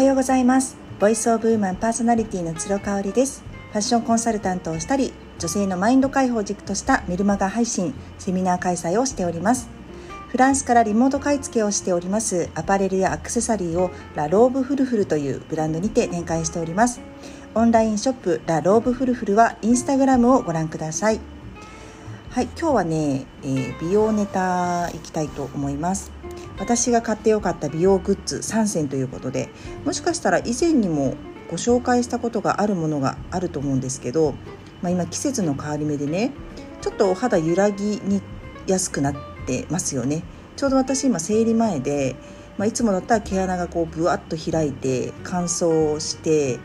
はようございます。 Voice of Woman パーソナリティの鶴香織です。ファッションコンサルタントをしたり女性のマインド解放軸としたメルマガ配信セミナー開催をしております。フランスからリモート買い付けをしておりますアパレルやアクセサリーをラローブフルフルというブランドにて展開しております。オンラインショップラローブフルフルはインスタグラムをご覧ください。はい今日はね、えー、美容ネタいきたいと思います。私が買ってよかった美容グッズ3選ということでもしかしたら以前にもご紹介したことがあるものがあると思うんですけど、まあ、今季節の変わり目でねちょっとお肌揺らぎにやすくなってますよね。ちょうど私今生理前で、まあ、いつもだったら毛穴がこうぶわっと開いて乾燥して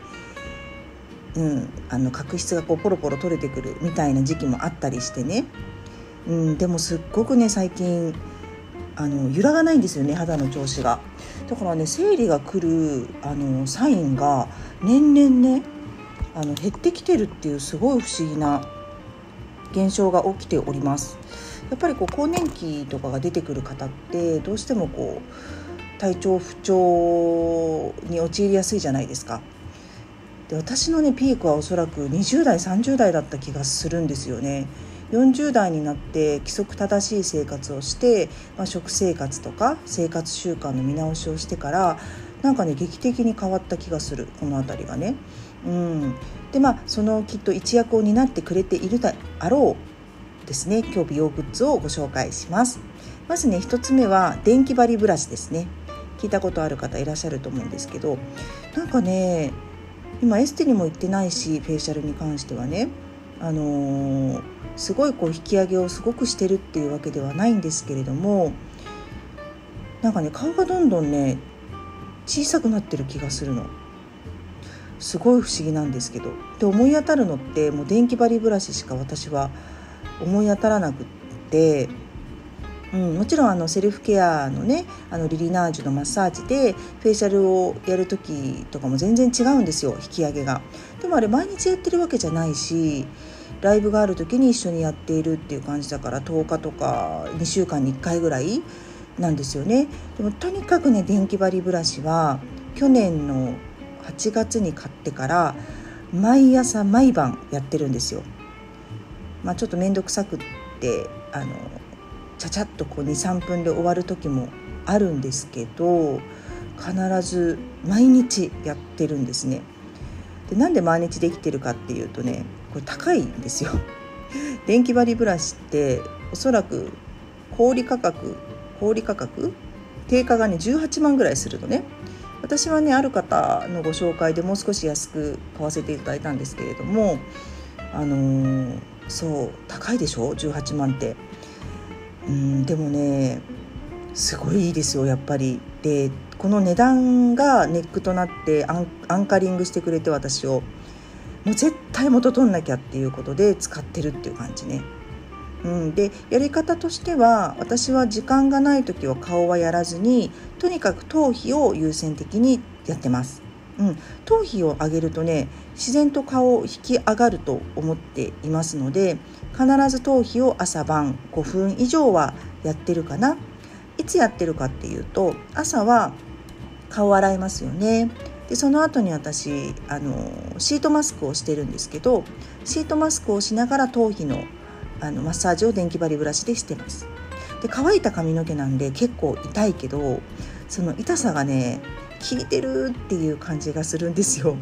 うん、あの角質がこうポロポロ取れてくるみたいな時期もあったりしてね、うん、でもすっごくね最近あの揺らがないんですよね肌の調子が。だからね生理が来るあのサインが年々ねあの減ってきてるっていうすごい不思議な現象が起きております。やっぱりこう更年期とかが出てくる方ってどうしてもこう体調不調に陥りやすいじゃないですか。で私のねピークはおそらく20代30代だった気がするんですよね。40代になって規則正しい生活をして、まあ、食生活とか生活習慣の見直しをしてからなんかね劇的に変わった気がするこの辺りがね。うん、でまあそのきっと一役を担ってくれているだろうですね今日美容グッズをご紹介します。まずね1つ目は電気針ブラシですね。聞いたことある方いらっしゃると思うんですけどなんかね今エステにも行ってないしフェイシャルに関してはねあのー、すごいこう引き上げをすごくしてるっていうわけではないんですけれどもなんかね顔がどんどんね小さくなってる気がするの。すごい不思議なんですけど。で思い当たるのってもう電気針ブラシしか私は思い当たらなくってうん、もちろんあのセルフケアのねあのリリナージュのマッサージでフェイシャルをやる時とかも全然違うんですよ引き上げが。でもあれ毎日やってるわけじゃないしライブがある時に一緒にやっているっていう感じだから10日とか2週間に1回ぐらいなんですよね。でもとにかくね電気針ブラシは去年の8月に買ってから毎朝毎晩やってるんですよ。まあ、ちょっと面倒くさくってあのちゃちゃっとこう23分で終わる時もあるんですけど必ず毎日やってるんですね。でなんで毎日できてるかっていうとねこれ高いんですよ。電気針ブラシっておそらく小売価格小売価格定価がね18万ぐらいするのね私はねある方のご紹介でもう少し安く買わせていただいたんですけれどもあのー、そう高いでしょ？18万ってうんでもねすごいいいですよやっぱりでこの値段がネックとなってアンカリングしてくれて私をもう絶対元取んなきゃっていうことで使ってるっていう感じね。うん、でやり方としては私は時間がない時は顔はやらずにとにかく頭皮を優先的にやってます。うん、頭皮を上げるとね自然と顔を引き上がると思っていますので必ず頭皮を朝晩5分以上はやってるかな。いつやってるかっていうと朝は顔洗いますよね。でその後に私あのシートマスクをしてるんですけどシートマスクをしながら頭皮のあのマッサージを電気針ブラシでしてます。で乾いた髪の毛なんで結構痛いけどその痛さがね効いてるっていう感じがするんですよ。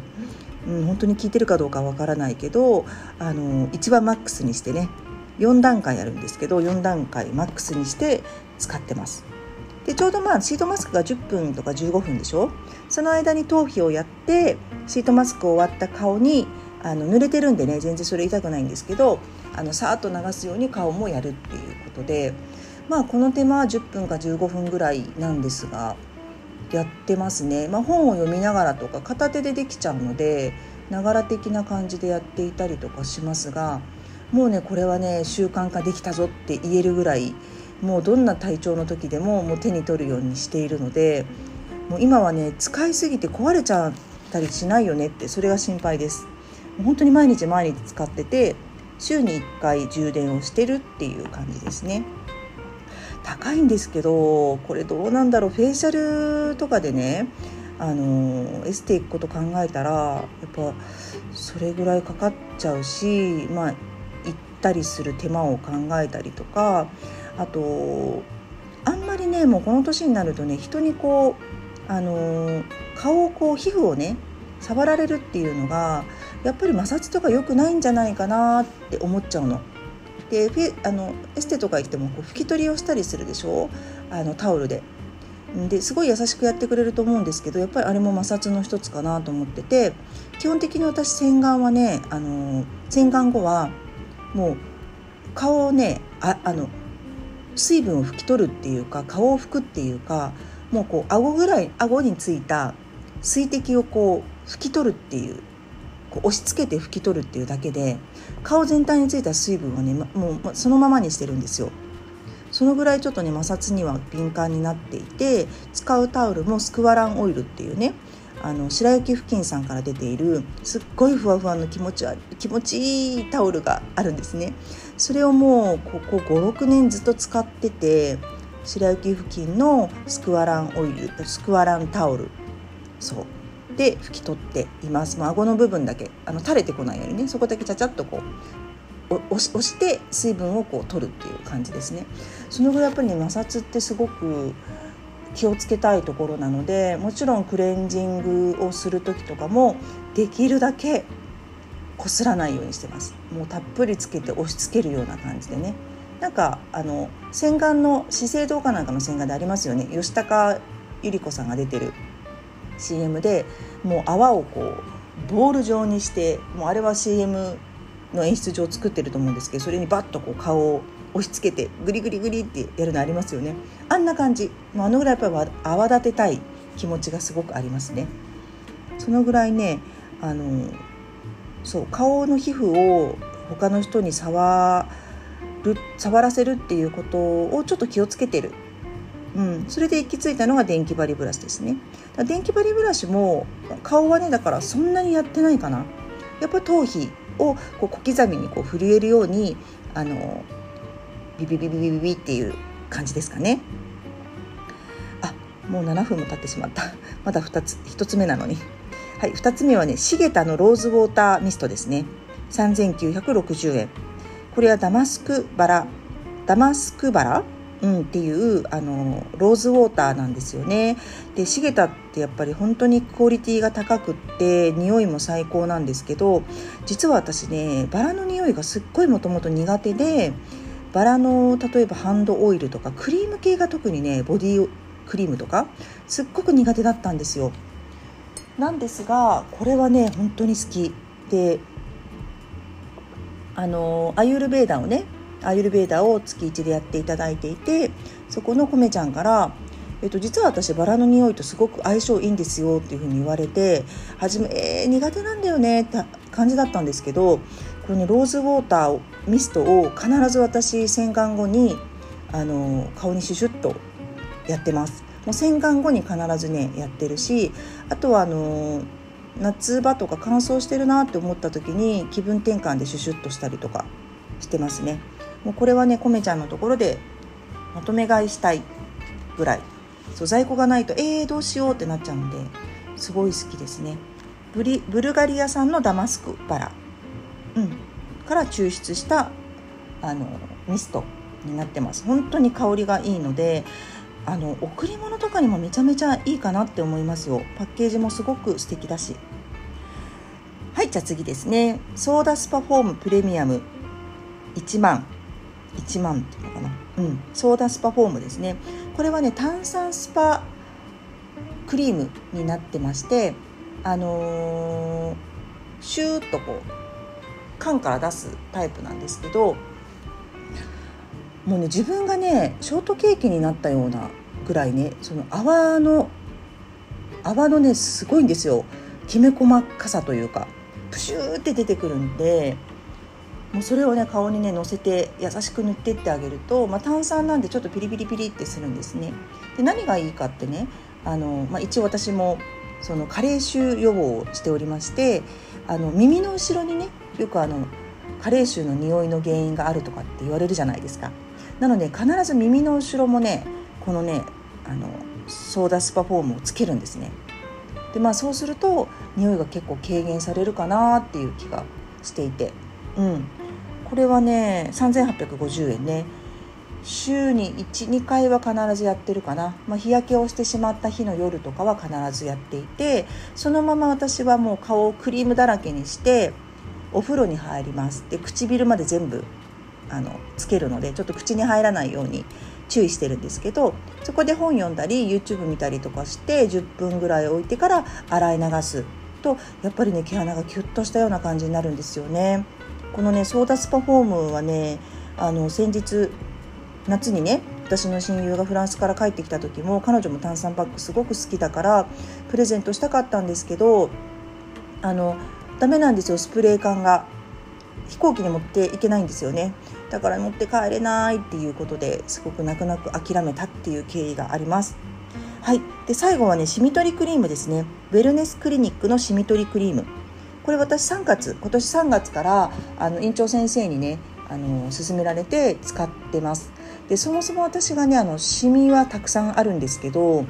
うん、本当に効いてるかどうかわからないけどあの一番マックスにしてね4段階あるんですけど4段階マックスにして使ってます。でちょうどまあシートマスクが10分とか15分でしょ？その間に頭皮をやってシートマスクを終わった顔にあの濡れてるんでね全然それ痛くないんですけどあのさーっと流すように顔もやるっていうことでまあこの手間は10分か15分ぐらいなんですがやってますね、まあ、本を読みながらとか片手でできちゃうのでながら的な感じでやっていたりとかしますがもうねこれはね習慣化できたぞって言えるぐらいもうどんな体調の時でももう手に取るようにしているのでもう今はね使いすぎて壊れちゃったりしないよねってそれが心配です本当に毎日毎日使ってて週に1回充電をしてるっていう感じですね。高いんですけどこれどうなんだろう？フェイシャルとかでねあのエステ行くこと考えたらやっぱそれぐらいかかっちゃうしまあ行ったりする手間を考えたりとかあとあんまりねもうこの年になるとね人にこうあの顔をこう皮膚をね触られるっていうのがやっぱり摩擦とか良くないんじゃないかなって思っちゃうの。であのエステとか行ってもこう拭き取りをしたりするでしょ？あのタオルで。ですごい優しくやってくれると思うんですけどやっぱりあれも摩擦の一つかなと思ってて基本的に私洗顔はねあの洗顔後はもう顔をねああの水分を拭き取るっていうか顔を拭くっていうかもうこう顎ぐらい顎についた水滴をこう拭き取るっていうこう押し付けて拭き取るっていうだけで顔全体についた水分をねもうそのままにしてるんですよ。そのぐらいちょっとね摩擦には敏感になっていて使うタオルもスクワランオイルっていうねあの白雪付近さんから出ているすっごいふわふわの気持ちは気持ちいいタオルがあるんですね。それをもうここ56年ずっと使ってて白雪付近のスクワランオイルスクワランタオル。そう。で拭き取っています。もう顎の部分だけ。あの垂れてこないようにね。そこだけちゃちゃっとこう押し押して水分をこう取るっていう感じですね。そのぐらいやっぱりね摩擦ってすごく気をつけたいところなのでもちろんクレンジングをする時とかもできるだけこすらないようにしてます。もうたっぷりつけて押し付けるような感じでね。なんかあの洗顔の資生堂かなんかの洗顔でありますよね。吉高由里子さんが出てる CM でもう泡をこうボール状にしてもうあれは CM の演出上作ってると思うんですけどそれにバッとこう顔を押し付けてグリグリグリってやるのありますよね。あんな感じ。あのぐらいやっぱり泡立てたい気持ちがすごくありますね。そのぐらいねあのそう顔の皮膚を他の人に触る触らせるっていうことをちょっと気をつけてる、うん、それで行き着いたのが電気針ブラシですね。電気針ブラシも顔はねだからそんなにやってないかな。やっぱり頭皮をこう小刻みにこう震えるようにあのビビビビビビビっていう感じですかね。あもう7分も経ってしまった。まだ2つ1つ目なのに。はい、2つ目はねシゲタのローズウォーターミストですね。3960円。これはダマスクバラダマスクバラうん、っていうあのローズウォーターなんですよね。でシゲタってやっぱり本当にクオリティが高くって匂いも最高なんですけど実は私ねバラの匂いがすっごいもともと苦手でバラの例えばハンドオイルとかクリーム系が特にねボディクリームとかすっごく苦手だったんですよ。なんですがこれはね本当に好きであのアユルベーダをねアユルベーダを月1でやっていただいていてそこのコメちゃんからえっと、実は私バラの匂いとすごく相性いいんですよっていうふうに言われて初め、えー、苦手なんだよねって感じだったんですけどこれねローズウォーターミストを必ず私洗顔後にあの顔にシュシュッとやってますもう洗顔後に必ずねやってるしあとはあの夏場とか乾燥してるなって思った時に気分転換でシュシュッとしたりとかしてますね。もうこれはねコメちゃんのところでまとめ買いしたいぐらい。そう在庫がないとえー、どうしようってなっちゃうんですごい好きですね。ブリブルガリア産のダマスクバラ、うん、から抽出したあのミストになってます。本当に香りがいいのであの贈り物とかにもめちゃめちゃいいかなって思いますよ。パッケージもすごく素敵だし。はいじゃあ次ですね。ソーダスパフォームプレミアム。1万。1万っていうのかな、うん、ソーダスパフォームですね。これはね炭酸スパクリームになってましてあのー、シューッとこう缶から出すタイプなんですけどもうね自分がねショートケーキになったようなぐらいねその泡の泡のねすごいんですよ。きめ細かさというかプシューって出てくるんでもうそれをね顔にねのせて優しく塗ってってあげると、まあ、炭酸なんでちょっとピリピリピリってするんですね。で何がいいかってねあの、まあ、一応私もその加齢臭予防をしておりましてあの耳の後ろにねよくあの加齢臭の匂いの原因があるとかって言われるじゃないですか。なので必ず耳の後ろもねこのねあのソーダスパフォームをつけるんですね。でまあそうすると匂いが結構軽減されるかなっていう気がしていてうんこれはね3850円ね。週に12回は必ずやってるかな、まあ、日焼けをしてしまった日の夜とかは必ずやっていてそのまま私はもう顔をクリームだらけにしてお風呂に入ります。で唇まで全部あのつけるのでちょっと口に入らないように注意してるんですけどそこで本読んだり YouTube 見たりとかして10分ぐらい置いてから洗い流すとやっぱりね毛穴がキュッとしたような感じになるんですよね。このねソーダスパフォームはねあの先日夏にね私の親友がフランスから帰ってきた時も彼女も炭酸パックすごく好きだからプレゼントしたかったんですけどあのダメなんですよスプレー缶が。飛行機に持っていけないんですよね。だから持って帰れないっていうことですごく泣く泣く諦めたっていう経緯があります。はい。で最後はねシミ取りクリームですね。ウェルネスクリニックのシミ取りクリーム。これ私3月今年3月からあの院長先生にねあの勧められて使ってます。でそもそも私がねあのシミはたくさんあるんですけど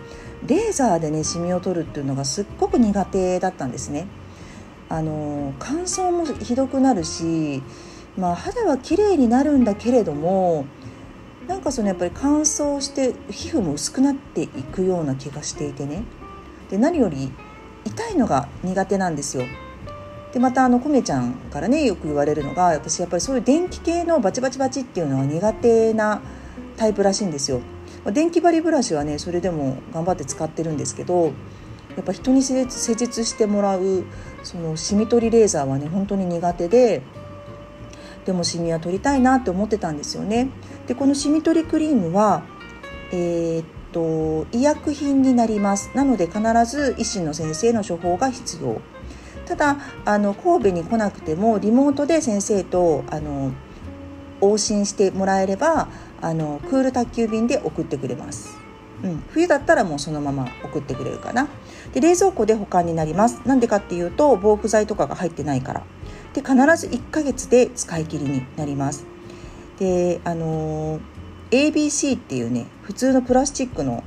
レーザーでねシミを取るっていうのがすっごく苦手だったんですね。あの乾燥もひどくなるし、まあ、肌は綺麗になるんだけれどもなんかそのやっぱり乾燥して皮膚も薄くなっていくような気がしていてね。で何より痛いのが苦手なんですよ。でまたあのコメちゃんからねよく言われるのが私やっぱりそういう電気系のバチバチバチっていうのは苦手なタイプらしいんですよ。電気針ブラシはねそれでも頑張って使ってるんですけどやっぱ人に施術してもらうそのシミ取りレーザーはね本当に苦手ででもシミは取りたいなって思ってたんですよね。でこのシミ取りクリームはえー、っと医薬品になります。なので必ず医師の先生の処方が必要。ただあの神戸に来なくてもリモートで先生とあの往診してもらえればあのクール宅急便で送ってくれます。うん、冬だったらもうそのまま送ってくれるかな。で冷蔵庫で保管になります。なんでかっていうと防腐剤とかが入ってないから。で必ず1ヶ月で使い切りになります。であの ABC っていうね普通のプラスチックの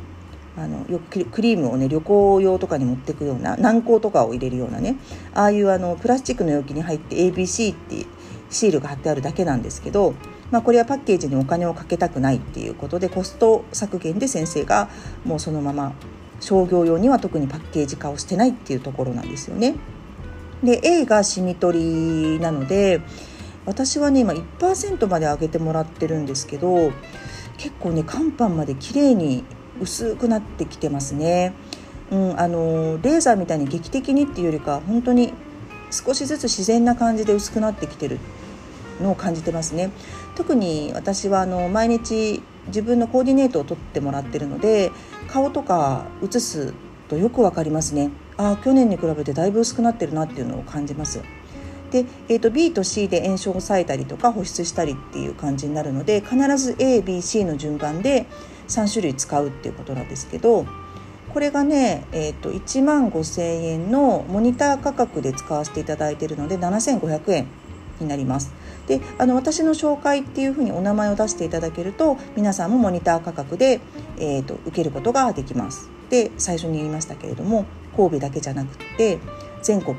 あのよくクリームをね旅行用とかに持ってくような軟膏とかを入れるようなねああいうあのプラスチックの容器に入って ABC ってシールが貼ってあるだけなんですけどまあ、これはパッケージにお金をかけたくないっていうことでコスト削減で先生がもうそのまま商業用には特にパッケージ化をしてないっていうところなんですよね。で A がシミ取りなので私はね今1%まで上げてもらってるんですけど結構ね乾パンまで綺麗に薄くなってきてますね。うん、あのレーザーみたいに劇的にっていうよりか本当に少しずつ自然な感じで薄くなってきてるのを感じてますね。特に私はあの毎日自分のコーディネートを取ってもらってるので顔とか写すとよくわかりますね。ああ去年に比べてだいぶ薄くなってるなっていうのを感じます。で、えーと、B と C で炎症を抑えたりとか保湿したりっていう感じになるので必ず ABC の順番で3種類使うっていうことなんですけどこれがね、えーと、1万5000円のモニター価格で使わせていただいているので7500円になります。であの私の紹介っていうふうにお名前を出していただけると皆さんもモニター価格で、えーと、受けることができます。で最初に言いましたけれども神戸だけじゃなくて全国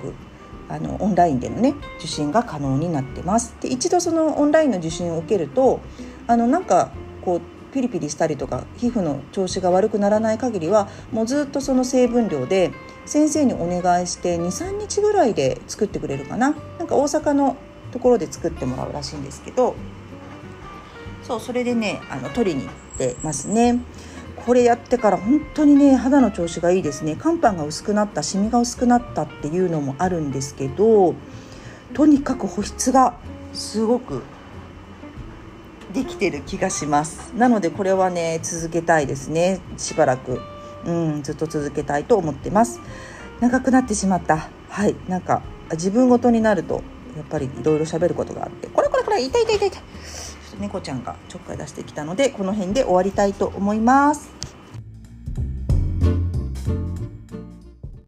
あのオンラインでのね受診が可能になってます。で一度そのオンラインの受診を受けるとあのなんかこうピリピリしたりとか皮膚の調子が悪くならない限りはもうずっとその成分量で先生にお願いして23日ぐらいで作ってくれるかな。なんか大阪のところで作ってもらうらしいんですけど。そうそれでねあの取りに行ってますね。これやってから本当にね肌の調子がいいですね。乾パンが薄くなったシミが薄くなったっていうのもあるんですけどとにかく保湿がすごくできてる気がします。なのでこれはね続けたいですね。しばらく。うんずっと続けたいと思ってます。長くなってしまった。はい。なんか自分ごとになるとやっぱりいろいろ喋ることがあってこれこれこれ痛い痛い痛い痛い。猫ちゃんがちょっかい出してきたのでこの辺で終わりたいと思います。